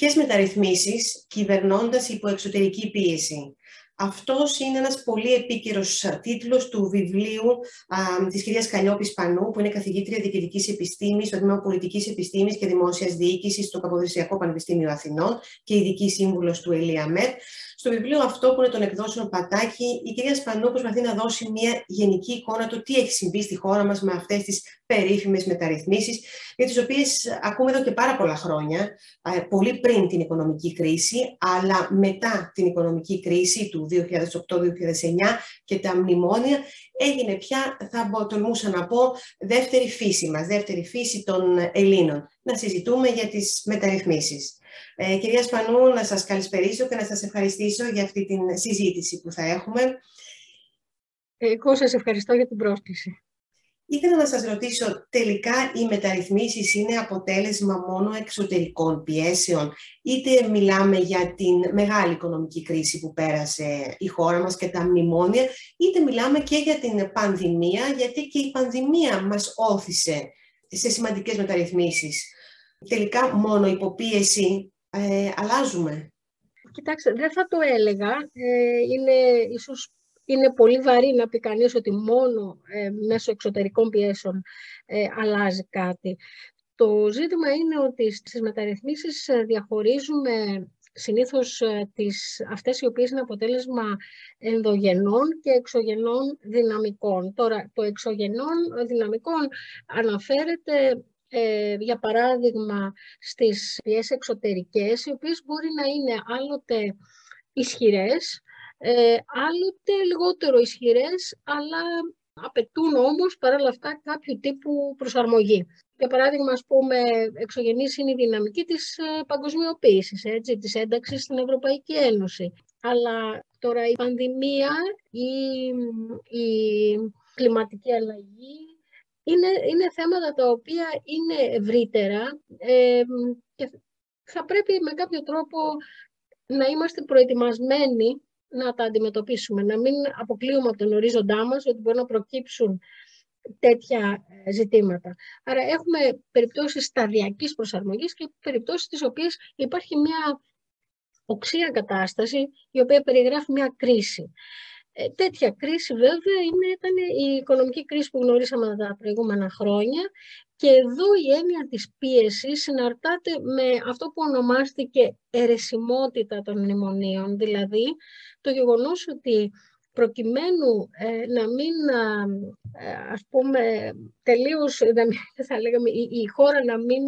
ποιες μεταρρυθμίσεις κυβερνώντας υπό εξωτερική πίεση. Αυτός είναι ένας πολύ επίκαιρος τίτλος του βιβλίου α, της κυρίας Καλλιόπης Πανού, που είναι καθηγήτρια διοικητικής επιστήμης στο Τμήμα Πολιτικής Επιστήμης και Δημόσιας Διοίκησης στο Καποδοσιακό Πανεπιστήμιο Αθηνών και ειδική σύμβουλος του Ελία Μέρ. Στο βιβλίο αυτό που είναι των εκδόσεων Πατάκη, η κυρία Σπανού προσπαθεί να δώσει μια γενική εικόνα του τι έχει συμβεί στη χώρα μας με αυτές τις περίφημες μεταρρυθμίσεις, για τις οποίες ακούμε εδώ και πάρα πολλά χρόνια, πολύ πριν την οικονομική κρίση, αλλά μετά την οικονομική κρίση του 2008-2009 και τα μνημόνια, έγινε πια, θα τολμούσα να πω, δεύτερη φύση μας, δεύτερη φύση των Ελλήνων, να συζητούμε για τις μεταρρυθμίσεις. Ε, κυρία Σπανού, να σας καλησπερίσω και να σας ευχαριστήσω για αυτή την συζήτηση που θα έχουμε. Εγώ σας ευχαριστώ για την πρόσκληση. Ήθελα να σας ρωτήσω, τελικά οι μεταρρυθμίσεις είναι αποτέλεσμα μόνο εξωτερικών πιέσεων, είτε μιλάμε για την μεγάλη οικονομική κρίση που πέρασε η χώρα μας και τα μνημόνια, είτε μιλάμε και για την πανδημία, γιατί και η πανδημία μας όθησε σε σημαντικές μεταρρυθμίσεις. Τελικά μόνο υποπίεση ε, αλλάζουμε. Κοιτάξτε, δεν θα το έλεγα. Ε, είναι ίσως είναι πολύ βαρύ να πει κανείς ότι μόνο ε, μέσω εξωτερικών πιέσεων ε, αλλάζει κάτι. Το ζήτημα είναι ότι στις μεταρρυθμίσεις ε, διαχωρίζουμε συνήθως τις, αυτές οι οποίες είναι αποτέλεσμα ενδογενών και εξωγενών δυναμικών. Τώρα, το εξωγενών δυναμικών αναφέρεται για παράδειγμα στις πιέσεις εξωτερικές, οι οποίες μπορεί να είναι άλλοτε ισχυρές, ε, άλλοτε λιγότερο ισχυρές, αλλά απαιτούν όμως παράλληλα αυτά κάποιο τύπου προσαρμογή. Για παράδειγμα, ας πούμε, εξωγενής είναι η δυναμική της ε, παγκοσμιοποίησης, έτσι, της ένταξης στην Ευρωπαϊκή Ένωση. Αλλά τώρα η πανδημία ή η κλιματική αλλαγή είναι, είναι θέματα τα οποία είναι ευρύτερα ε, και θα πρέπει με κάποιο τρόπο να είμαστε προετοιμασμένοι να τα αντιμετωπίσουμε, να μην αποκλείουμε από τον ορίζοντά μας ότι μπορεί να προκύψουν τέτοια ε, ζητήματα. Άρα έχουμε περιπτώσεις σταδιακής προσαρμογής και περιπτώσεις τις οποίες υπάρχει μια οξία κατάσταση η οποία περιγράφει μια κρίση. Ε, τέτοια κρίση βέβαια είναι, ήταν η οικονομική κρίση που γνωρίσαμε τα προηγούμενα χρόνια και εδώ η έννοια της πίεσης συναρτάται με αυτό που ονομάστηκε αιρεσιμότητα των μνημονίων, δηλαδή το γεγονός ότι προκειμένου ε, να μην, ε, ας πούμε, τελείως, να μην, θα λέγαμε, η, η, χώρα να μην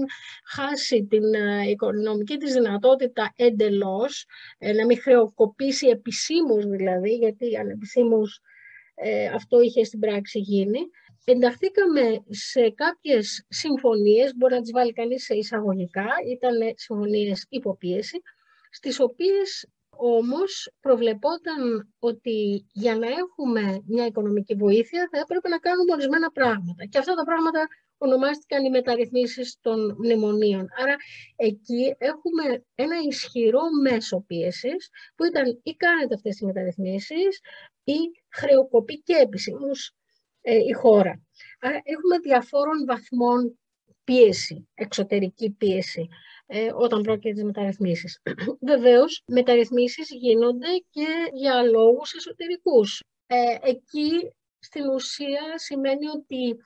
χάσει την ε, οικονομική της δυνατότητα εντελώς, ε, να μην χρεοκοπήσει επισήμως δηλαδή, γιατί ανεπισήμως αυτό είχε στην πράξη γίνει, ενταχθήκαμε σε κάποιες συμφωνίες, μπορεί να τις βάλει κανείς σε εισαγωγικά, ήταν συμφωνίες υποπίεση, στις οποίες όμως προβλεπόταν ότι για να έχουμε μια οικονομική βοήθεια θα έπρεπε να κάνουμε ορισμένα πράγματα. Και αυτά τα πράγματα ονομάστηκαν οι μεταρρυθμίσεις των μνημονίων. Άρα εκεί έχουμε ένα ισχυρό μέσο πίεσης που ήταν ή κάνετε αυτές τις μεταρρυθμίσεις ή χρεοκοπεί και επισήμως ε, η χώρα. Άρα έχουμε διαφόρων βαθμών πίεση, εξωτερική πίεση, ε, όταν πρόκειται για τις μεταρρυθμίσεις. Βεβαίως, μεταρρυθμίσεις γίνονται και για λόγους εσωτερικούς. Ε, εκεί, στην ουσία, σημαίνει ότι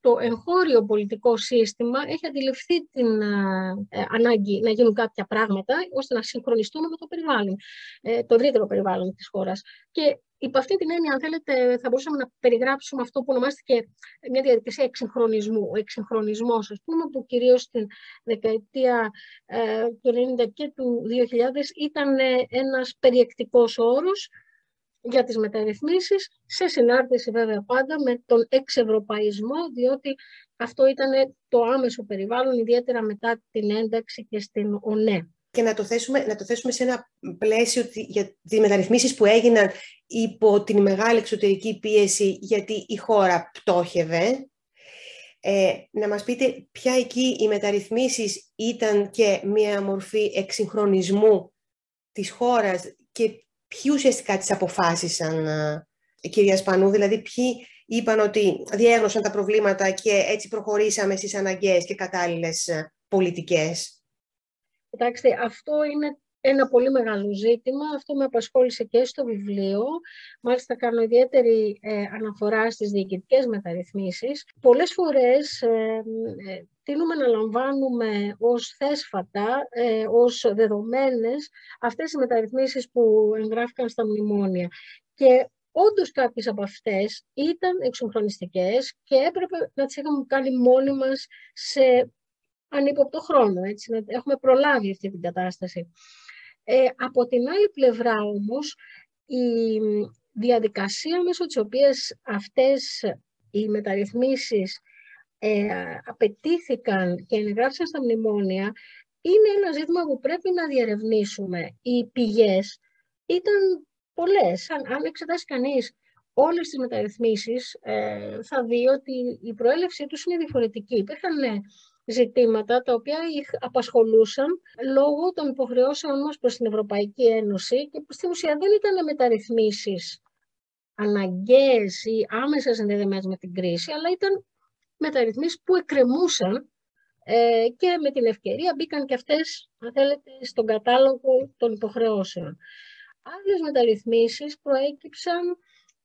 το εγχώριο πολιτικό σύστημα έχει αντιληφθεί την ε, ανάγκη να γίνουν κάποια πράγματα ώστε να συγχρονιστούμε με το περιβάλλον, ε, το ευρύτερο περιβάλλον της χώρας. Και υπό αυτή την έννοια, αν θέλετε, θα μπορούσαμε να περιγράψουμε αυτό που ονομάστηκε μια διαδικασία εξυγχρονισμού. Ο εξυγχρονισμός, ας πούμε, που κυρίως στην δεκαετία ε, του 90 και του 2000 ήταν ένας περιεκτικός όρος για τις μεταρρυθμίσεις, σε συνάρτηση βέβαια πάντα με τον εξευρωπαϊσμό, διότι αυτό ήταν το άμεσο περιβάλλον, ιδιαίτερα μετά την ένταξη και στην ΟΝΕ. Και να το θέσουμε, να το θέσουμε σε ένα πλαίσιο για τις μεταρρυθμίσεις που έγιναν υπό την μεγάλη εξωτερική πίεση, γιατί η χώρα πτώχευε. Ε, να μας πείτε ποια εκεί οι μεταρρυθμίσεις ήταν και μια μορφή εξυγχρονισμού της χώρας και ποιοι ουσιαστικά τις αποφάσισαν, ε, κυρία Σπανού, δηλαδή ποιοι είπαν ότι διέγνωσαν τα προβλήματα και έτσι προχωρήσαμε στις αναγκαίες και κατάλληλες ε, πολιτικές; Κοιτάξτε, αυτό είναι ένα πολύ μεγάλο ζήτημα. Αυτό με απασχόλησε και στο βιβλίο. Μάλιστα κάνω ιδιαίτερη ε, αναφορά στις διοικητικές μεταρρυθμίσεις. Πολλές φορές ε, ε, τείνουμε να λαμβάνουμε ως θέσφατα, ε, ως δεδομένες αυτές οι μεταρρυθμίσεις που εγγράφηκαν στα μνημόνια. Και όντως κάποιες από αυτές ήταν εξυγχρονιστικές και έπρεπε να τις είχαμε κάνει μόνοι μας σε ανύποπτο χρόνο, έτσι, να έχουμε προλάβει αυτή την κατάσταση. Ε, από την άλλη πλευρά όμως, η διαδικασία μέσω της οποίας αυτές οι μεταρρυθμίσεις ε, απαιτήθηκαν και εγγράφησαν στα μνημόνια είναι ένα ζήτημα που πρέπει να διερευνήσουμε. Οι πηγές ήταν πολλές. Αν, αν εξετάσει κανείς όλες τις μεταρρυθμίσεις, ε, θα δει ότι η προέλευσή τους είναι διαφορετική. Υπήρχαν ναι, ζητήματα τα οποία απασχολούσαν λόγω των υποχρεώσεων μας προς την Ευρωπαϊκή Ένωση και στην ουσία δεν ήταν μεταρρυθμίσεις αναγκαίες ή άμεσα συνδεδεμένες με την κρίση, αλλά ήταν μεταρρυθμίσεις που εκκρεμούσαν ε, και με την ευκαιρία μπήκαν και αυτές, αν θέλετε, στον κατάλογο των υποχρεώσεων. Άλλες μεταρρυθμίσεις προέκυψαν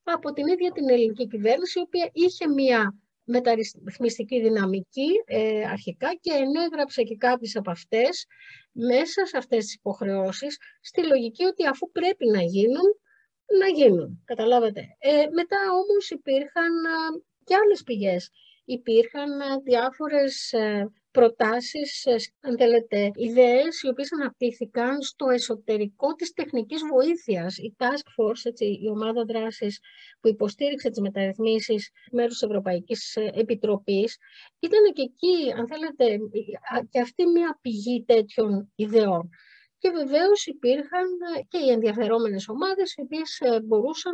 από την ίδια την ελληνική κυβέρνηση, η οποία είχε μία μεταρρυθμιστική δυναμική ε, αρχικά και ενέγραψε και κάποιες από αυτές μέσα σε αυτές τις υποχρεώσεις στη λογική ότι αφού πρέπει να γίνουν, να γίνουν. Καταλάβατε. Ε, μετά όμως υπήρχαν και άλλες πηγές. Υπήρχαν διάφορες ε, προτάσεις, ε, αν θέλετε, ιδέες οι οποίες αναπτύχθηκαν στο εσωτερικό της τεχνικής βοήθειας. Η Task Force, έτσι, η ομάδα δράσης που υποστήριξε τις μεταρρυθμίσεις μέρους της Ευρωπαϊκής ε, Επιτροπής, ήταν και εκεί, αν θέλετε, και αυτή μια πηγή τέτοιων ιδεών. Και βεβαίως υπήρχαν ε, και οι ενδιαφερόμενες ομάδες οι οποίες μπορούσαν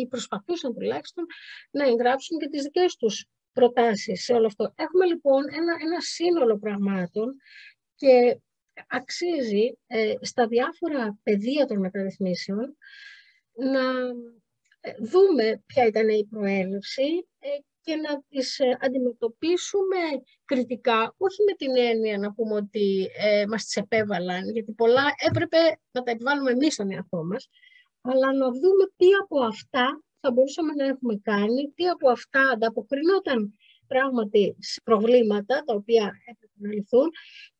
ή προσπαθούσαν τουλάχιστον να εγγράψουν και τις δικές τους προτάσεις σε όλο αυτό. Έχουμε λοιπόν ένα, ένα σύνολο πραγμάτων και αξίζει ε, στα διάφορα πεδία των μεταρρυθμίσεων να ε, δούμε ποια ήταν η προέλευση ε, και να τις αντιμετωπίσουμε κριτικά, όχι με την έννοια να πούμε ότι ε, μας τις επέβαλαν, γιατί πολλά έπρεπε να τα επιβάλλουμε εμείς στον εαυτό μας, αλλά να δούμε τι από αυτά θα μπορούσαμε να έχουμε κάνει, τι από αυτά ανταποκρινόταν πράγματι σε προβλήματα τα οποία έπρεπε να λυθούν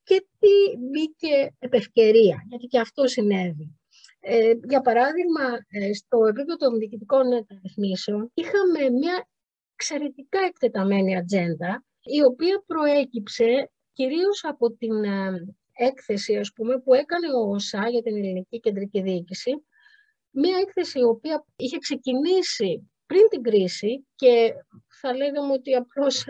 και τι μπήκε επευκαιρία, γιατί και αυτό συνέβη. Ε, για παράδειγμα, ε, στο επίπεδο των διοικητικών μεταρρυθμίσεων είχαμε μια εξαιρετικά εκτεταμένη ατζέντα, η οποία προέκυψε κυρίως από την ε, έκθεση ας πούμε, που έκανε ο ΩΣΑ για την Ελληνική Κεντρική Διοίκηση, Μία έκθεση η οποία είχε ξεκινήσει πριν την κρίση και θα λέγαμε ότι απλώς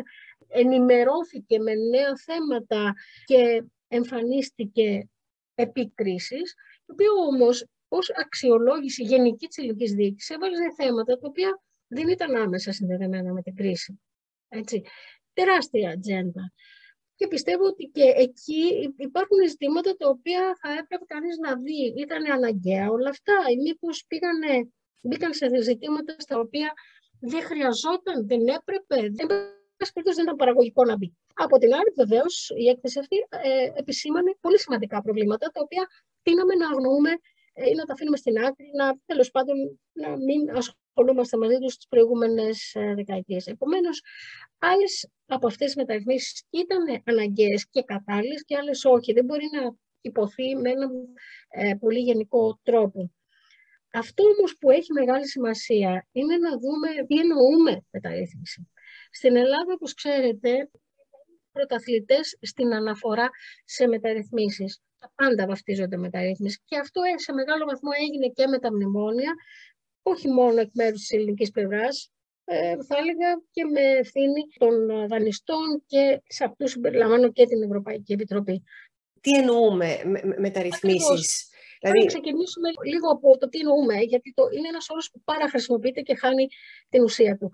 ενημερώθηκε με νέα θέματα και εμφανίστηκε επί κρίσης, το οποίο όμως ως αξιολόγηση γενική της ελληνικής διοίκησης έβαλε θέματα τα οποία δεν ήταν άμεσα συνδεδεμένα με την κρίση. Έτσι. Τεράστια ατζέντα. Και πιστεύω ότι και εκεί υπάρχουν ζητήματα τα οποία θα έπρεπε κανείς να δει. Ήταν αναγκαία όλα αυτά, ή μήπως μπήκαν σε ζητήματα στα οποία δεν χρειαζόταν, δεν έπρεπε. Δεν δεν ήταν παραγωγικό να μπει. Από την άλλη, βεβαίως, η έκθεση αυτή ε, επισήμανε πολύ σημαντικά προβλήματα, τα οποία τίναμε να αγνοούμε ή να τα αφήνουμε στην άκρη, να τέλος πάντων να μην ασχολούμαστε μαζί τους τις προηγούμενες ε, δεκαετίες. Επομένως, άλλες από αυτές τις μεταρρυθμίσεις ήταν αναγκαίες και κατάλληλες και άλλες όχι. Δεν μπορεί να υποθεί με έναν ε, πολύ γενικό τρόπο. Αυτό όμως που έχει μεγάλη σημασία είναι να δούμε τι εννοούμε μεταρρύθμιση. Στην Ελλάδα, όπως ξέρετε, πρωταθλητές στην αναφορά σε μεταρρυθμίσεις. Τα πάντα βαφτίζονται μεταρρύθμιση. Και αυτό ε, σε μεγάλο βαθμό έγινε και με τα μνημόνια, όχι μόνο εκ μέρους της ελληνικής πλευράς, ε, θα έλεγα και με ευθύνη των δανειστών και σε αυτούς συμπεριλαμβάνω και την Ευρωπαϊκή Επιτροπή. Τι εννοούμε με, με μεταρρυθμίσεις. Δηλαδή... Θα ξεκινήσουμε λίγο από το τι εννοούμε, γιατί το, είναι ένας όρος που πάρα χρησιμοποιείται και χάνει την ουσία του.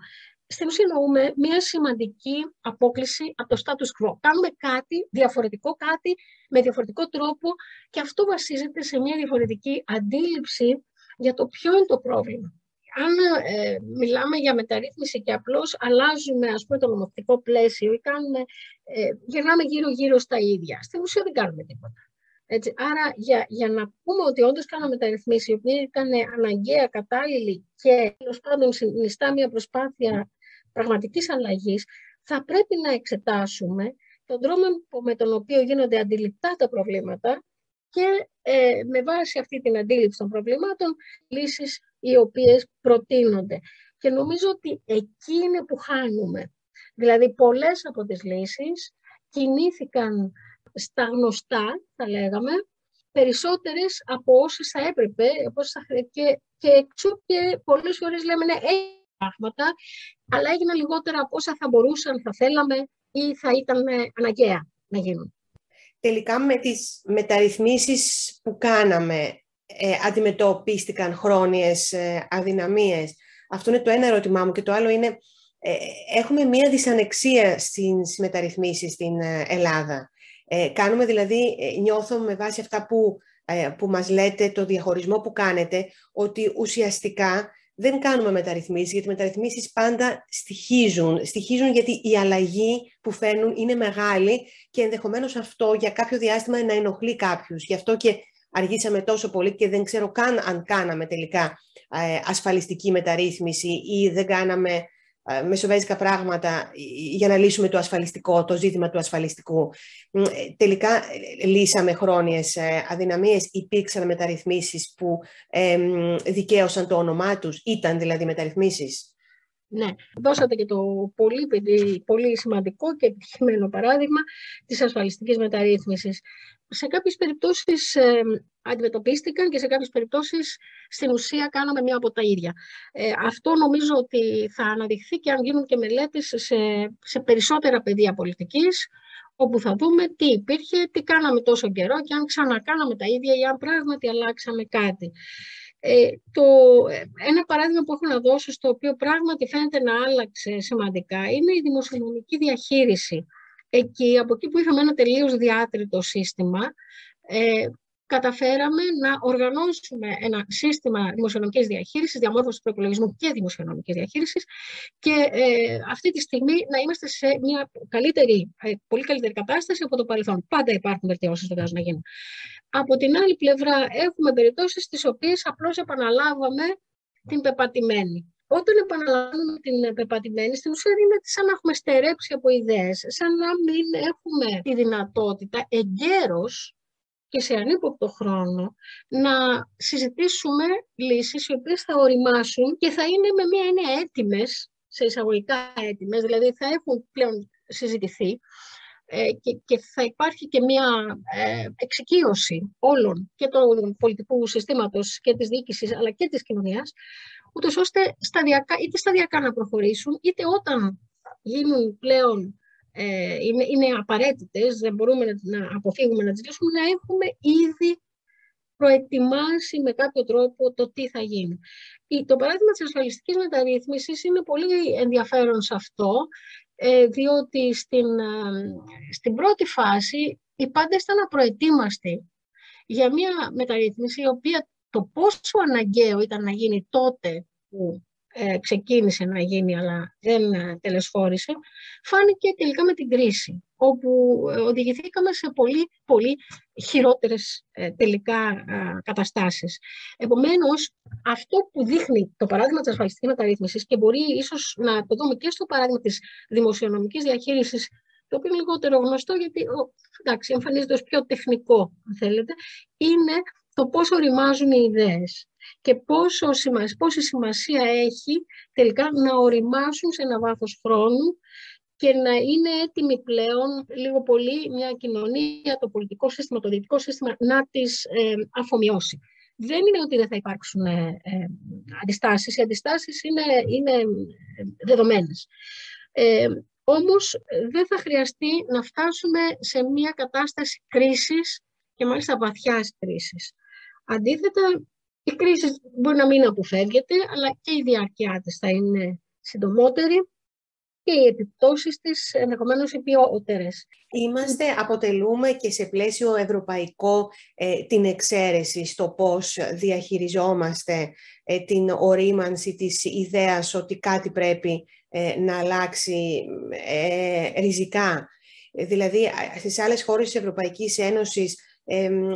Στην ουσία εννοούμε μια σημαντική απόκληση από το status quo. Κάνουμε κάτι διαφορετικό, κάτι με διαφορετικό τρόπο και αυτό βασίζεται σε μια διαφορετική αντίληψη για το ποιο είναι το πρόβλημα. Αν ε, μιλάμε για μεταρρύθμιση και απλώς αλλάζουμε ας πούμε, το νομοθετικό πλαίσιο ή κάνουμε, ε, γυρνάμε γύρω-γύρω στα ίδια, στην ουσία δεν κάνουμε τίποτα. Έτσι, άρα για, για να πούμε ότι όντως κάναμε μεταρρυθμίσεις, οι οποίες ήταν αναγκαία, κατάλληλη και τέλος πάντων συνιστά μια προσπάθεια πραγματικής αλλαγής, θα πρέπει να εξετάσουμε τον τρόπο με τον οποίο γίνονται αντιληπτά τα προβλήματα και ε, με βάση αυτή την αντίληψη των προβλημάτων λύσεις οι οποίες προτείνονται. Και νομίζω ότι εκεί είναι που χάνουμε. Δηλαδή πολλές από τις λύσεις κινήθηκαν στα γνωστά, θα λέγαμε, περισσότερες από όσες θα έπρεπε και, και έξω και πολλές φορές λέμε ναι, πράγματα, αλλά έγιναν λιγότερα από όσα θα μπορούσαν, θα θέλαμε ή θα ήταν αναγκαία να γίνουν. Τελικά με τις μεταρρυθμίσεις που κάναμε ε, αντιμετωπίστηκαν χρόνιες ε, αδυναμίες; Αυτό είναι το ένα ερώτημά μου και το άλλο είναι ε, έχουμε μία δυσανεξία στις μεταρρυθμίσεις στην ε, Ελλάδα. Ε, κάνουμε δηλαδή, ε, νιώθω με βάση αυτά που, που μας λέτε, το διαχωρισμό που κάνετε, ότι ουσιαστικά δεν κάνουμε μεταρρυθμίσεις, γιατί οι μεταρρυθμίσεις πάντα στοιχίζουν. Στοιχίζουν γιατί η αλλαγή που φέρνουν είναι μεγάλη και ενδεχομένως αυτό για κάποιο διάστημα να ενοχλεί κάποιους. Γι' αυτό και αργήσαμε τόσο πολύ και δεν ξέρω καν αν κάναμε τελικά ασφαλιστική μεταρρύθμιση ή δεν κάναμε ε, μεσοβέζικα πράγματα για να λύσουμε το ασφαλιστικό, το ζήτημα του ασφαλιστικού. Ε, τελικά ε, λύσαμε χρόνιες αδυναμίες, υπήρξαν μεταρρυθμίσεις που δικαίωσαν το όνομά τους, ήταν δηλαδή μεταρρυθμίσεις. Ναι, δώσατε και το πολύ, πολύ σημαντικό και επιτυχημένο παράδειγμα της ασφαλιστικής μεταρρύθμισης. Σε κάποιες περιπτώσεις ε, αντιμετωπίστηκαν και σε κάποιες περιπτώσεις στην ουσία κάναμε μία από τα ίδια. Ε, αυτό νομίζω ότι θα αναδειχθεί και αν γίνουν και μελέτες σε, σε περισσότερα πεδία πολιτικής, όπου θα δούμε τι υπήρχε, τι κάναμε τόσο καιρό και αν ξανακάναμε τα ίδια ή αν πράγματι αλλάξαμε κάτι. Ε, το, ε, ένα παράδειγμα που έχω να δώσω, στο οποίο πράγματι φαίνεται να άλλαξε σημαντικά, είναι η δημοσιονομική διαχείριση. Εκεί, από εκεί που είχαμε ένα τελείως διάτριτο σύστημα, ε, καταφέραμε να οργανώσουμε ένα σύστημα δημοσιονομικής διαχείρισης, διαμόρφωσης του προπολογισμού και δημοσιονομικής διαχείρισης και ε, αυτή τη στιγμή να είμαστε σε μια καλύτερη, ε, πολύ καλύτερη κατάσταση από το παρελθόν. Πάντα υπάρχουν βελτιώσεις βεβαίως να γίνουν. Από την άλλη πλευρά έχουμε περιπτώσεις στις οποίες απλώς επαναλάβαμε την πεπατημένη. Όταν επαναλαμβάνουμε την πεπατημένη, στην ουσία είναι σαν να έχουμε στερέψει από ιδέες, σαν να μην έχουμε τη δυνατότητα εγκαίρως και σε ανύποπτο χρόνο να συζητήσουμε λύσεις οι οποίες θα οριμάσουν και θα είναι με μια έννοια έτοιμες, σε εισαγωγικά έτοιμες, δηλαδή θα έχουν πλέον συζητηθεί ε, και, και θα υπάρχει και μια ε, εξοικείωση όλων και του πολιτικού συστήματος και της διοίκησης αλλά και της κοινωνίας, ούτως ώστε σταδιακά, είτε σταδιακά να προχωρήσουν, είτε όταν γίνουν πλέον ε, είναι, είναι απαραίτητες, δεν μπορούμε να, να αποφύγουμε να τις λύσουμε, να έχουμε ήδη προετοιμάσει με κάποιο τρόπο το τι θα γίνει. Το παράδειγμα της ασφαλιστικής μεταρρύθμισης είναι πολύ ενδιαφέρον σε αυτό, ε, διότι στην, ε, στην πρώτη φάση οι πάντες ήταν απροετοίμαστοι για μια μεταρρύθμιση η οποία το πόσο αναγκαίο ήταν να γίνει τότε που ε, ξεκίνησε να γίνει αλλά δεν ε, τελεσφόρησε, φάνηκε τελικά με την κρίση, όπου ε, οδηγηθήκαμε σε πολύ, πολύ χειρότερες τελικά καταστάσεις. Επομένως, αυτό που δείχνει το παράδειγμα της ασφαλιστικής μεταρρύθμισης και μπορεί ίσως να το δούμε και στο παράδειγμα της δημοσιονομικής διαχείρισης το οποίο είναι λιγότερο γνωστό γιατί εντάξει, εμφανίζεται ως πιο τεχνικό, αν θέλετε, είναι το πώς οριμάζουν οι ιδέες και πόσο, πόση σημασία έχει τελικά να οριμάσουν σε ένα βάθος χρόνου και να είναι έτοιμη πλέον λίγο πολύ μια κοινωνία, το πολιτικό σύστημα, το διοικητικό σύστημα να τις ε, αφομοιώσει. Δεν είναι ότι δεν θα υπάρξουν ε, ε, αντιστάσεις. Οι αντιστάσεις είναι, είναι ε, δεδομένες. Ε, όμως δεν θα χρειαστεί να φτάσουμε σε μια κατάσταση κρίσης και μάλιστα βαθιάς κρίσης. Αντίθετα, η κρίση μπορεί να μην αποφεύγεται, αλλά και η διάρκεια της θα είναι συντομότερη και οι επιπτώσεις της ενδεχομένως οι ποιότερες. Είμαστε, αποτελούμε και σε πλαίσιο ευρωπαϊκό ε, την εξαίρεση στο πώς διαχειριζόμαστε ε, την ορίμανση της ιδέας ότι κάτι πρέπει ε, να αλλάξει ριζικά. Δηλαδή, στις άλλες χώρες της Ευρωπαϊκής Ένωσης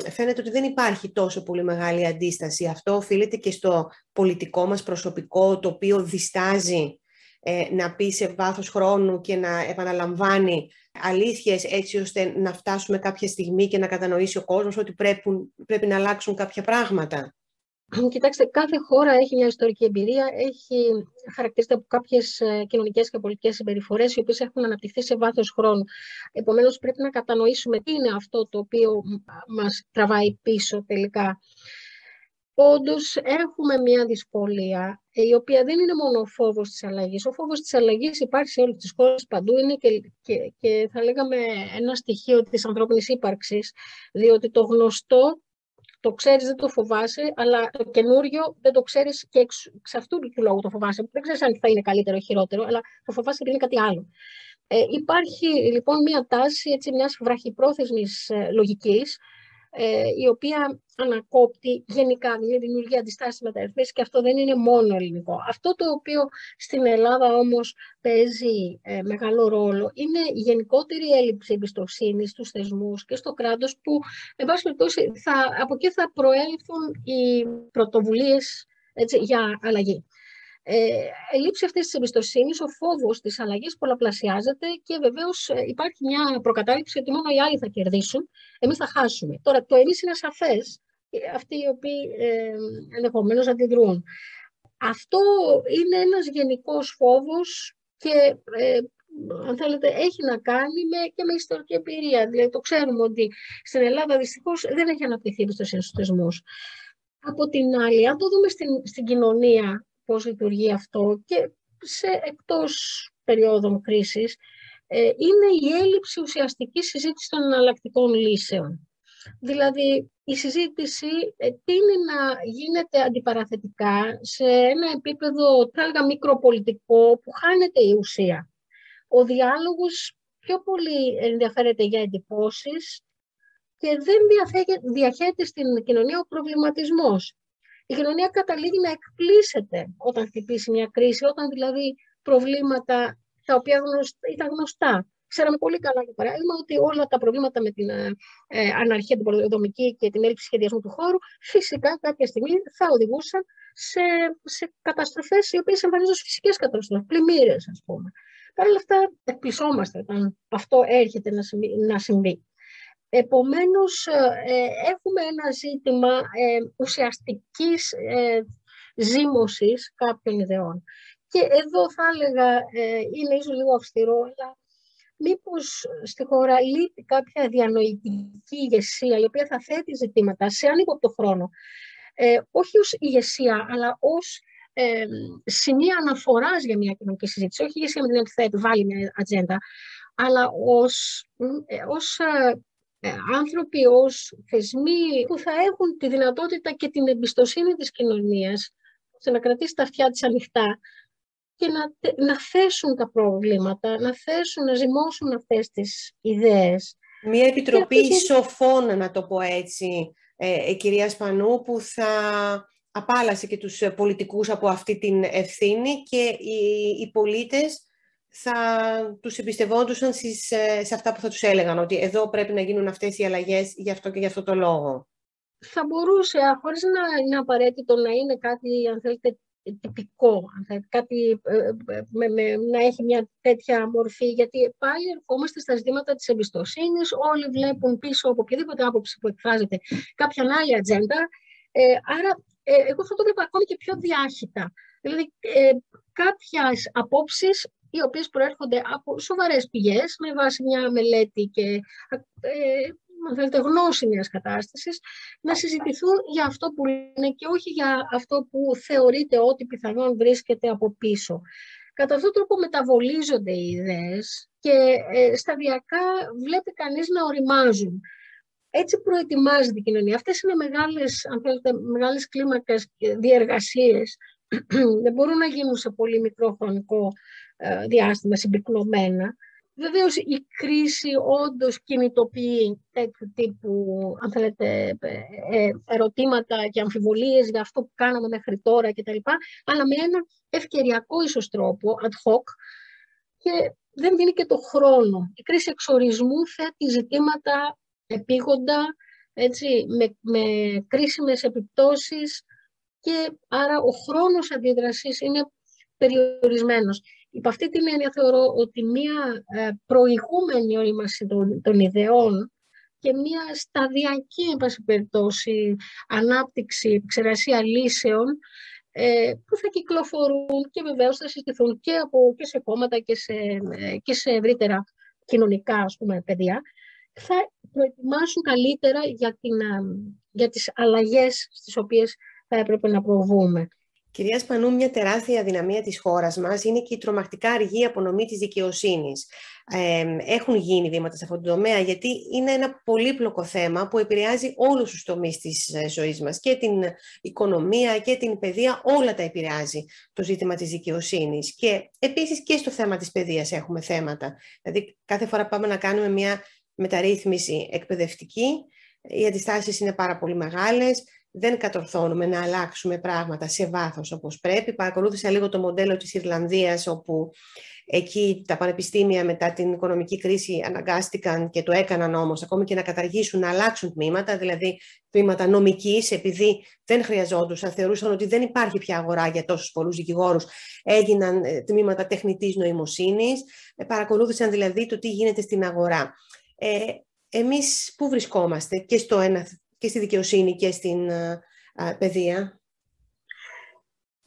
φαίνεται ότι δεν υπάρχει τόσο πολύ μεγάλη αντίσταση. Αυτό οφείλεται και στο πολιτικό μας προσωπικό, το οποίο διστάζει ε, να πει σε βάθος χρόνου και να επαναλαμβάνει αλήθειες έτσι ώστε να φτάσουμε κάποια στιγμή και να κατανοήσει ο κόσμος ότι πρέπει, πρέπει να αλλάξουν κάποια πράγματα. Κοιτάξτε, κάθε χώρα έχει μια ιστορική εμπειρία, έχει χαρακτηριστεί από κάποιες κοινωνικές και πολιτικές συμπεριφορές, οι οποίες έχουν αναπτυχθεί σε βάθος χρόνου. Επομένως, πρέπει να κατανοήσουμε τι είναι αυτό το οποίο μας τραβάει πίσω τελικά. Όντως, έχουμε μια δυσκολία, η οποία δεν είναι μόνο ο φόβος της αλλαγής. Ο φόβος της αλλαγής υπάρχει σε όλες τις χώρες παντού. Είναι και, και, και θα λέγαμε ένα στοιχείο της ανθρώπινης ύπαρξης, διότι το γνωστό το ξέρεις, δεν το φοβάσαι, αλλά το καινούριο δεν το ξέρεις και εξ, εξ αυτού του λόγου το φοβάσαι. Δεν ξέρεις αν θα είναι καλύτερο ή χειρότερο, αλλά το φοβάσαι επειδή είναι κάτι άλλο. Ε, υπάρχει λοιπόν μια τάση έτσι, μιας βραχυπρόθεσμης ε, λογικής, ε, η οποία ανακόπτει γενικά, δηλαδή δημιουργεί αντιστάσεις μεταρρυθμίσεις και αυτό δεν είναι μόνο ελληνικό. Αυτό το οποίο στην Ελλάδα όμως παίζει ε, μεγάλο ρόλο είναι η γενικότερη έλλειψη εμπιστοσύνη στους θεσμούς και στο κράτος που, εν πάση περιπτώσει, από εκεί θα προέλθουν οι πρωτοβουλίες έτσι, για αλλαγή. Ε, ελήψη αυτής της εμπιστοσύνης, ο φόβος της αλλαγής πολλαπλασιάζεται και βεβαίως ε, υπάρχει μια προκατάληψη ότι μόνο οι άλλοι θα κερδίσουν, εμείς θα χάσουμε. Τώρα, το εμείς είναι σαφές, ε, αυτοί οι οποίοι ε, ενδεχομένως αντιδρούν. Αυτό είναι ένας γενικός φόβος και ε, αν θέλετε, έχει να κάνει με, και με ιστορική εμπειρία. Δηλαδή, το ξέρουμε ότι στην Ελλάδα δυστυχώς δεν έχει αναπτυχθεί εμπιστοσύνη στους θεσμούς. Από την άλλη, αν το δούμε στην, στην κοινωνία, πώς λειτουργεί αυτό και σε εκτός περίοδων κρίσης, ε, είναι η έλλειψη ουσιαστικής συζήτησης των εναλλακτικών λύσεων. Δηλαδή, η συζήτηση ε, τίνει να γίνεται αντιπαραθετικά σε ένα επίπεδο, θα έλεγα, μικροπολιτικό, που χάνεται η ουσία. Ο διάλογος πιο πολύ ενδιαφέρεται για εντυπώσεις και δεν διαχέεται στην κοινωνία ο προβληματισμός η κοινωνία καταλήγει να εκπλήσεται όταν χτυπήσει μια κρίση, όταν δηλαδή προβλήματα τα οποία ήταν γνωστά. Ξέραμε πολύ καλά, για παράδειγμα, ότι όλα τα προβλήματα με την ε, ε αναρχία, την πολυδομική και την έλλειψη σχεδιασμού του χώρου, φυσικά κάποια στιγμή θα οδηγούσαν σε, σε καταστροφές οι οποίες εμφανίζονται ω φυσικές καταστροφές, πλημμύρες, ας πούμε. Παρ' όλα αυτά, εκπλησόμαστε όταν αυτό έρχεται να συμβεί. Να συμβεί. Επομένως, ε, έχουμε ένα ζήτημα ε, ουσιαστικής ε, ζήμωσης κάποιων ιδεών. Και εδώ θα έλεγα, είναι ίσως λίγο αυστηρό, αλλά μήπως στη χώρα λείπει κάποια διανοητική ηγεσία, η οποία θα θέτει ζητήματα σε ανύποπτο χρόνο. όχι ως ηγεσία, αλλά ως ε, σημεία αναφοράς για μια κοινωνική συζήτηση. Όχι ηγεσία με την ότι θα επιβάλλει μια ατζέντα, αλλά ως, ως ε, άνθρωποι ως θεσμοί που θα έχουν τη δυνατότητα και την εμπιστοσύνη της κοινωνίας ώστε να κρατήσει τα αυτιά της ανοιχτά και να, να θέσουν τα προβλήματα, να θέσουν, να ζυμώσουν αυτές τις ιδέες. Μία επιτροπή σοφών, να το πω έτσι, ε, ε, κυρία Σπανού, που θα απάλασε και τους πολιτικούς από αυτή την ευθύνη και οι, οι πολίτες θα τους εμπιστευόντουσαν ε, σε αυτά που θα τους έλεγαν, ότι εδώ πρέπει να γίνουν αυτές οι αλλαγές γι' αυτό και γι' αυτό το λόγο. Θα μπορούσε, χωρίς να είναι απαραίτητο να είναι κάτι, αν θέλετε, τυπικό, αν θέλετε, κάτι ε, ε, με, με, να έχει μια τέτοια μορφή, γιατί πάλι ερχόμαστε στα ζητήματα της εμπιστοσύνης, όλοι βλέπουν πίσω από οποιαδήποτε άποψη που εκφράζεται κάποια άλλη ατζέντα, ε, άρα ε, εγώ θα το βλέπω ακόμη και πιο διάχυτα. Δηλαδή, ε, κάποιες απόψεις οι οποίες προέρχονται από σοβαρές πηγές με βάση μια μελέτη και ε, αν θέλετε, γνώση μιας κατάστασης, να συζητηθούν για αυτό που είναι και όχι για αυτό που θεωρείται ότι πιθανόν βρίσκεται από πίσω. Κατά αυτόν τον τρόπο μεταβολίζονται οι ιδέες και ε, σταδιακά βλέπει κανείς να οριμάζουν. Έτσι προετοιμάζεται η κοινωνία. Αυτές είναι μεγάλες, αν θέλετε, μεγάλες κλίμακες διεργασίες. Δεν μπορούν να γίνουν σε πολύ μικρό χρονικό ε, διάστημα συμπυκνωμένα. Βεβαίως η κρίση όντως κινητοποιεί τέτοιου τύπου αν θέλετε, ε, ε, ερωτήματα και αμφιβολίες για αυτό που κάναμε μέχρι τώρα κτλ. Αλλά με ένα ευκαιριακό ίσως τρόπο, ad hoc, και δεν δίνει και το χρόνο. Η κρίση εξορισμού θέτει ζητήματα επίγοντα, έτσι, με, με κρίσιμες επιπτώσεις και άρα ο χρόνος αντίδρασης είναι περιορισμένος. Υπ' αυτή την έννοια θεωρώ ότι μια ε, προηγούμενη ορίμαση των, των ιδεών και μια σταδιακή, εν πάση περιπτώσει, ανάπτυξη, επεξεργασία λύσεων ε, που θα κυκλοφορούν και βεβαίως θα συζητηθούν και, από, και σε κόμματα και σε, ε, και σε ευρύτερα κοινωνικά ας πούμε, παιδεία, θα προετοιμάσουν καλύτερα για, την, για τις αλλαγές στις οποίες θα έπρεπε να προβούμε. Κυρίας Σπανού, μια τεράστια δυναμία της χώρας μας είναι και η τρομακτικά αργή απονομή της δικαιοσύνης. έχουν γίνει βήματα σε αυτό το τομέα, γιατί είναι ένα πολύπλοκο θέμα που επηρεάζει όλους τους τομείς της ε, ζωής μας. Και την οικονομία και την παιδεία, όλα τα επηρεάζει το ζήτημα της δικαιοσύνης. Και επίσης και στο θέμα της παιδείας έχουμε θέματα. Δηλαδή κάθε φορά πάμε να κάνουμε μια μεταρρύθμιση εκπαιδευτική, οι αντιστάσεις είναι πάρα πολύ μεγάλες, δεν κατορθώνουμε να αλλάξουμε πράγματα σε βάθος όπως πρέπει. Παρακολούθησα λίγο το μοντέλο της Ιρλανδίας, όπου εκεί τα πανεπιστήμια μετά την οικονομική κρίση αναγκάστηκαν και το έκαναν όμως ακόμη και να καταργήσουν, να αλλάξουν τμήματα, δηλαδή τμήματα νομικής, επειδή δεν χρειαζόντουσαν, θεωρούσαν ότι δεν υπάρχει πια αγορά για τόσους πολλούς δικηγόρους, έγιναν ε, τμήματα τεχνητής νοημοσύνης, ε, παρακολούθησαν δηλαδή το τι γίνεται στην αγορά. Ε, εμείς πού βρισκόμαστε και στο ένα και στη δικαιοσύνη και στην ε, παιδεία;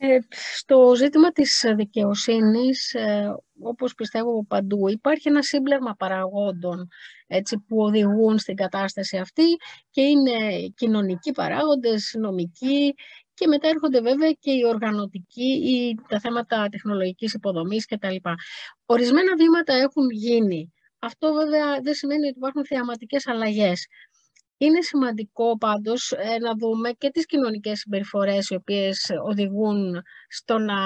Ε, στο ζήτημα της δικαιοσύνης, ε, όπως πιστεύω παντού, υπάρχει ένα σύμπλεγμα παραγόντων έτσι, που οδηγούν στην κατάσταση αυτή και είναι κοινωνικοί παράγοντες, νομικοί και μετά έρχονται βέβαια και οι οργανωτικοί ή τα θέματα τεχνολογικής υποδομής κτλ. Ορισμένα βήματα έχουν γίνει. Αυτό βέβαια δεν σημαίνει ότι υπάρχουν θεαματικές αλλαγές. Είναι σημαντικό πάντως ε, να δούμε και τις κοινωνικές συμπεριφορές οι οποίες οδηγούν στο να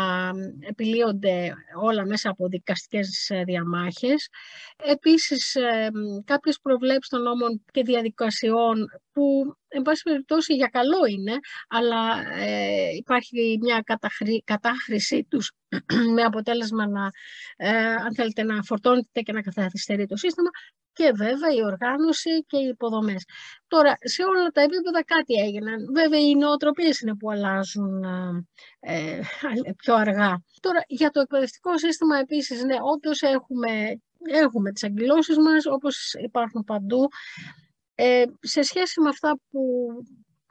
επιλύονται όλα μέσα από δικαστικές ε, διαμάχες. Επίσης, ε, κάποιες προβλέψεις των νόμων και διαδικασιών που, εν πάση περιπτώσει, για καλό είναι, αλλά υπάρχει μια κατάχρησή τους με αποτέλεσμα να, αν θέλετε, να φορτώνεται και να καθαριστεί το σύστημα και βέβαια η οργάνωση και οι υποδομές. Τώρα, σε όλα τα επίπεδα κάτι έγιναν. Βέβαια, οι νοοτροπίες είναι που αλλάζουν ε, πιο αργά. Τώρα, για το εκπαιδευτικό σύστημα επίσης, ναι, όντως έχουμε, έχουμε τις αγκυλώσεις μας, όπως υπάρχουν παντού. Ε, σε σχέση με αυτά που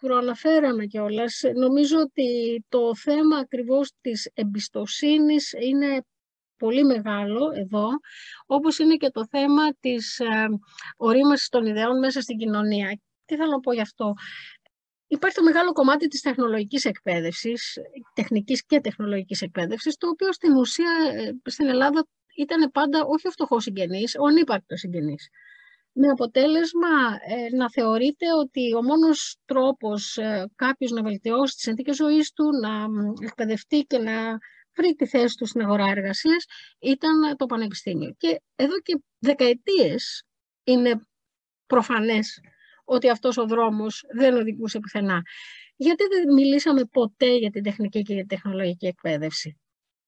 προαναφέραμε κιόλας, νομίζω ότι το θέμα ακριβώς της εμπιστοσύνης είναι πολύ μεγάλο εδώ, όπως είναι και το θέμα της ε, ορίμασης των ιδεών μέσα στην κοινωνία. Τι θέλω να πω γι' αυτό; Υπάρχει το μεγάλο κομμάτι της τεχνολογικής εκπαίδευσης, τεχνικής και τεχνολογικής εκπαίδευσης, το οποίο στην ουσία ε, στην Ελλάδα ήταν πάντα όχι ο φτωχός συγγενής, ο ανύπαρκτος συγγενής. Με αποτέλεσμα ε, να θεωρείται ότι ο μόνος τρόπος ε, κάποιος να βελτιώσει τις συνθήκες ζωής του, να εκπαιδευτεί και να βρει τη θέση του στην αγορά εργασίας ήταν το πανεπιστήμιο. Και εδώ και δεκαετίες είναι προφανές ότι αυτός ο δρόμος δεν οδηγούσε πουθενά. Γιατί δεν μιλήσαμε ποτέ για την τεχνική και την τεχνολογική εκπαίδευση;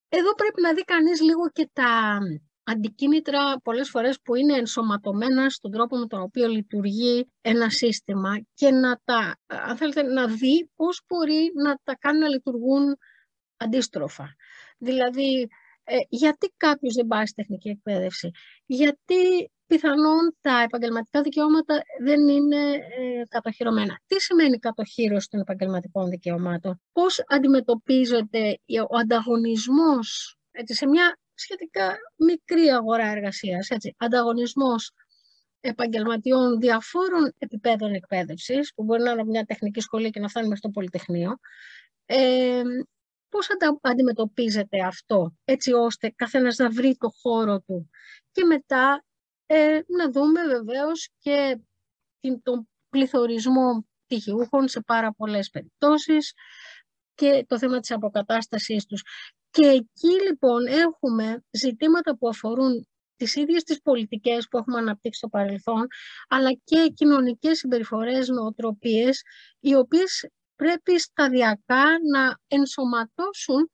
Εδώ πρέπει να δει κανείς λίγο και τα αντικίνητρα πολλές φορές που είναι ενσωματωμένα στον τρόπο με τον οποίο λειτουργεί ένα σύστημα και να, τα, αν θέλετε, να δει πώς μπορεί να τα κάνει να λειτουργούν αντίστροφα. Δηλαδή, ε, γιατί κάποιος δεν πάει στη τεχνική εκπαίδευση; Γιατί πιθανόν τα επαγγελματικά δικαιώματα δεν είναι ε, κατοχυρωμένα. Τι σημαίνει κατοχύρωση των επαγγελματικών δικαιωμάτων; Πώς αντιμετωπίζεται ο ανταγωνισμός έτσι, σε μια σχετικά μικρή αγορά εργασίας. Έτσι, ανταγωνισμός επαγγελματιών διαφόρων επιπέδων εκπαίδευσης, που μπορεί να είναι μια τεχνική σχολή και να φτάνει μέχρι το Πολυτεχνείο, ε, Πώς αντιμετωπίζετε αυτό, έτσι ώστε καθένας να βρει το χώρο του. Και μετά ε, να δούμε βεβαίως και τον πληθωρισμό πτυχιούχων σε πάρα πολλές περιπτώσεις και το θέμα της αποκατάστασής τους. Και εκεί λοιπόν έχουμε ζητήματα που αφορούν τις ίδιες τις πολιτικές που έχουμε αναπτύξει στο παρελθόν, αλλά και κοινωνικές συμπεριφορές, νοοτροπίες, οι οποίες πρέπει σταδιακά να ενσωματώσουν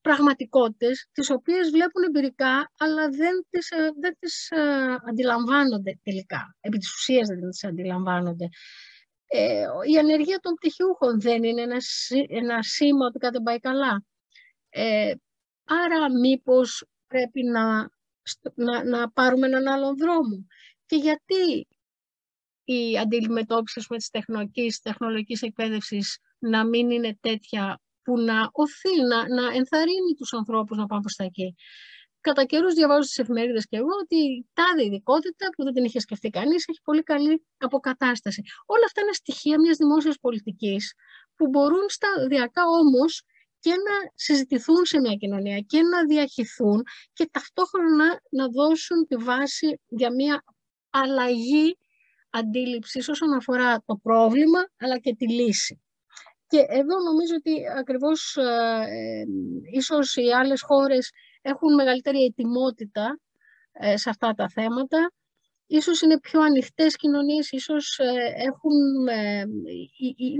πραγματικότητες τις οποίες βλέπουν εμπειρικά αλλά δεν τις, ε, δεν τις ε, αντιλαμβάνονται τελικά. Επί της ουσίας δεν τις αντιλαμβάνονται. Ε, η ανεργία των πτυχιούχων δεν είναι ένα, ένα σήμα ότι κάτι πάει καλά. Ε, άρα μήπως πρέπει να, να, να πάρουμε έναν άλλον δρόμο. Και γιατί η αντιμετώπιση με της τεχνολογικής, τεχνολογικής εκπαίδευσης να μην είναι τέτοια που να οθεί, να, να ενθαρρύνει τους ανθρώπους να πάνε προς τα εκεί. Κατά καιρούς διαβάζω στις εφημερίδες και εγώ ότι η τάδε ειδικότητα που δεν την είχε σκεφτεί κανείς έχει πολύ καλή αποκατάσταση. Όλα αυτά είναι στοιχεία μιας δημόσιας πολιτικής που μπορούν σταδιακά όμως και να συζητηθούν σε μια κοινωνία και να διαχυθούν και ταυτόχρονα να δώσουν τη βάση για μια αλλαγή αντίληψης όσον αφορά το πρόβλημα αλλά και τη λύση. Και εδώ νομίζω ότι ακριβώς ε, ε ίσως οι άλλες χώρες έχουν μεγαλύτερη ετοιμότητα ε, σε αυτά τα θέματα. Ίσως είναι πιο ανοιχτές κοινωνίες, ίσως ε, έχουν, ε,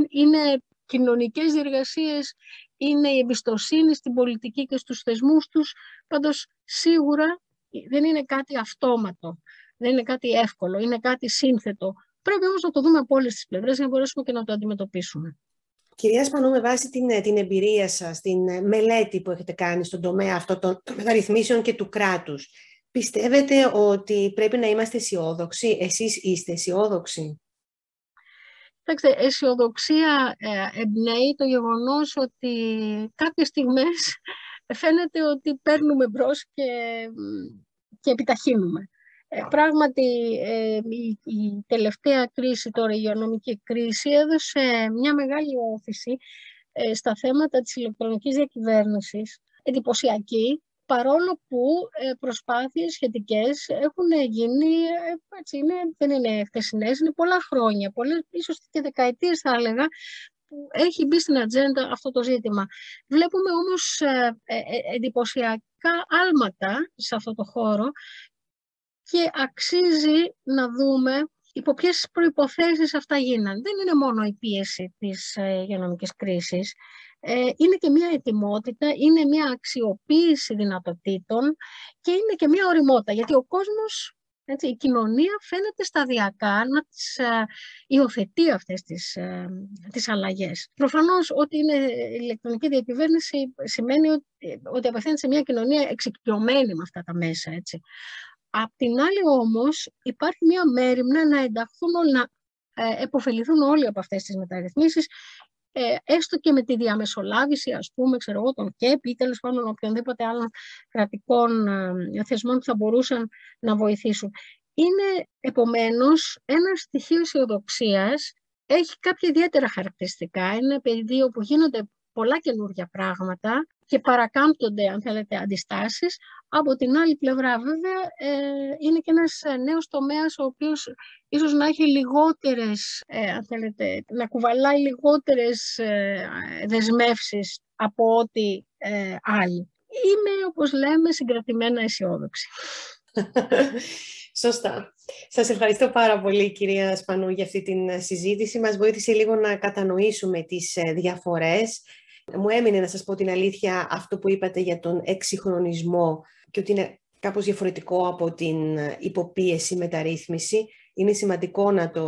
είναι κοινωνικές διεργασίες, είναι η εμπιστοσύνη στην πολιτική και στους θεσμούς τους. Πάντως, σίγουρα δεν είναι κάτι αυτόματο, δεν είναι κάτι εύκολο, είναι κάτι σύνθετο. Πρέπει όμως να το δούμε από όλες τις πλευρές για να μπορέσουμε και να το αντιμετωπίσουμε. Κυρία Σπανού, με βάση την, ε, την εμπειρία σας, την ε, μελέτη που έχετε κάνει στον τομέα αυτό των, μεταρρυθμίσεων και του κράτους, πιστεύετε ότι πρέπει να είμαστε αισιόδοξοι, εσείς είστε αισιόδοξοι; Κοιτάξτε, αισιοδοξία ε, εμπνέει το γεγονός ότι κάποιες στιγμές φαίνεται ότι παίρνουμε μπρος και, και επιταχύνουμε. Ε, πράγματι, ε, η, τελευταία κρίση, τώρα η υγειονομική κρίση, έδωσε μια μεγάλη όθηση ε, στα θέματα της ηλεκτρονικής διακυβέρνησης, εντυπωσιακή, παρόλο που προσπάθειες σχετικές έχουν γίνει, έτσι είναι, δεν είναι χτεσινές, είναι πολλά χρόνια, πολλές, ίσως και δεκαετίες θα έλεγα, που έχει μπει στην ατζέντα αυτό το ζήτημα. Βλέπουμε όμως εντυπωσιακά άλματα σε αυτό το χώρο και αξίζει να δούμε υπό ποιες προϋποθέσεις αυτά γίνανε. Δεν είναι μόνο η πίεση της ε, υγειονομικής κρίσης, ε, είναι και μια ετοιμότητα, είναι μια αξιοποίηση δυνατοτήτων και είναι και μια οριμότητα, γιατί ο κόσμος, έτσι, η κοινωνία φαίνεται σταδιακά να τις ε, υιοθετεί αυτές τις, ε, τις αλλαγές. Προφανώς ότι είναι η ηλεκτρονική διακυβέρνηση σημαίνει ότι, ότι απευθύνεται σε μια κοινωνία εξοικειωμένη με αυτά τα μέσα. Έτσι. Απ' την άλλη όμως υπάρχει μια μέρημνα να ενταχθούν όλοι, να ε, επωφεληθούν όλοι από αυτές τις μεταρρυθμίσεις, ε, έστω και με τη διαμεσολάβηση, ας πούμε, ξέρω εγώ, των ΚΕΠ ή τέλος πάντων οποιονδήποτε άλλων κρατικών ε, θεσμών που θα μπορούσαν να βοηθήσουν. Είναι επομένως ένα στοιχείο αισιοδοξίας. Έχει κάποια ιδιαίτερα χαρακτηριστικά. Είναι ένα πεδίο που γίνονται πολλά καινούργια πράγματα και παρακάμπτονται, αν θέλετε, αντιστάσεις. Από την άλλη πλευρά, βέβαια, ε, είναι και ένας ε, νέος τομέας ο οποίος ίσως να έχει λιγότερες, ε, αν θέλετε, να κουβαλάει λιγότερες ε, δεσμεύσεις από ό,τι ε, άλλοι. Είμαι, όπως λέμε, συγκρατημένα αισιόδοξη. Σωστά. Σας ευχαριστώ πάρα πολύ, κυρία Σπανού, για αυτή την συζήτηση. Μας βοήθησε λίγο να κατανοήσουμε τις διαφορές μου έμεινε να σας πω την αλήθεια αυτό που είπατε για τον εξυγχρονισμό και ότι είναι κάπως διαφορετικό από την υποπίεση μεταρρύθμιση. Είναι σημαντικό να το,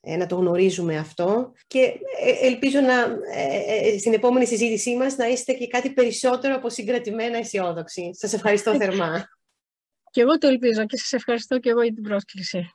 ε, να το γνωρίζουμε αυτό και ε, ελπίζω να, ε, στην επόμενη συζήτησή μας να είστε και κάτι περισσότερο από συγκρατημένα αισιόδοξοι. Σας ευχαριστώ θερμά. Και εγώ το ελπίζω και σας ευχαριστώ και εγώ για την πρόσκληση.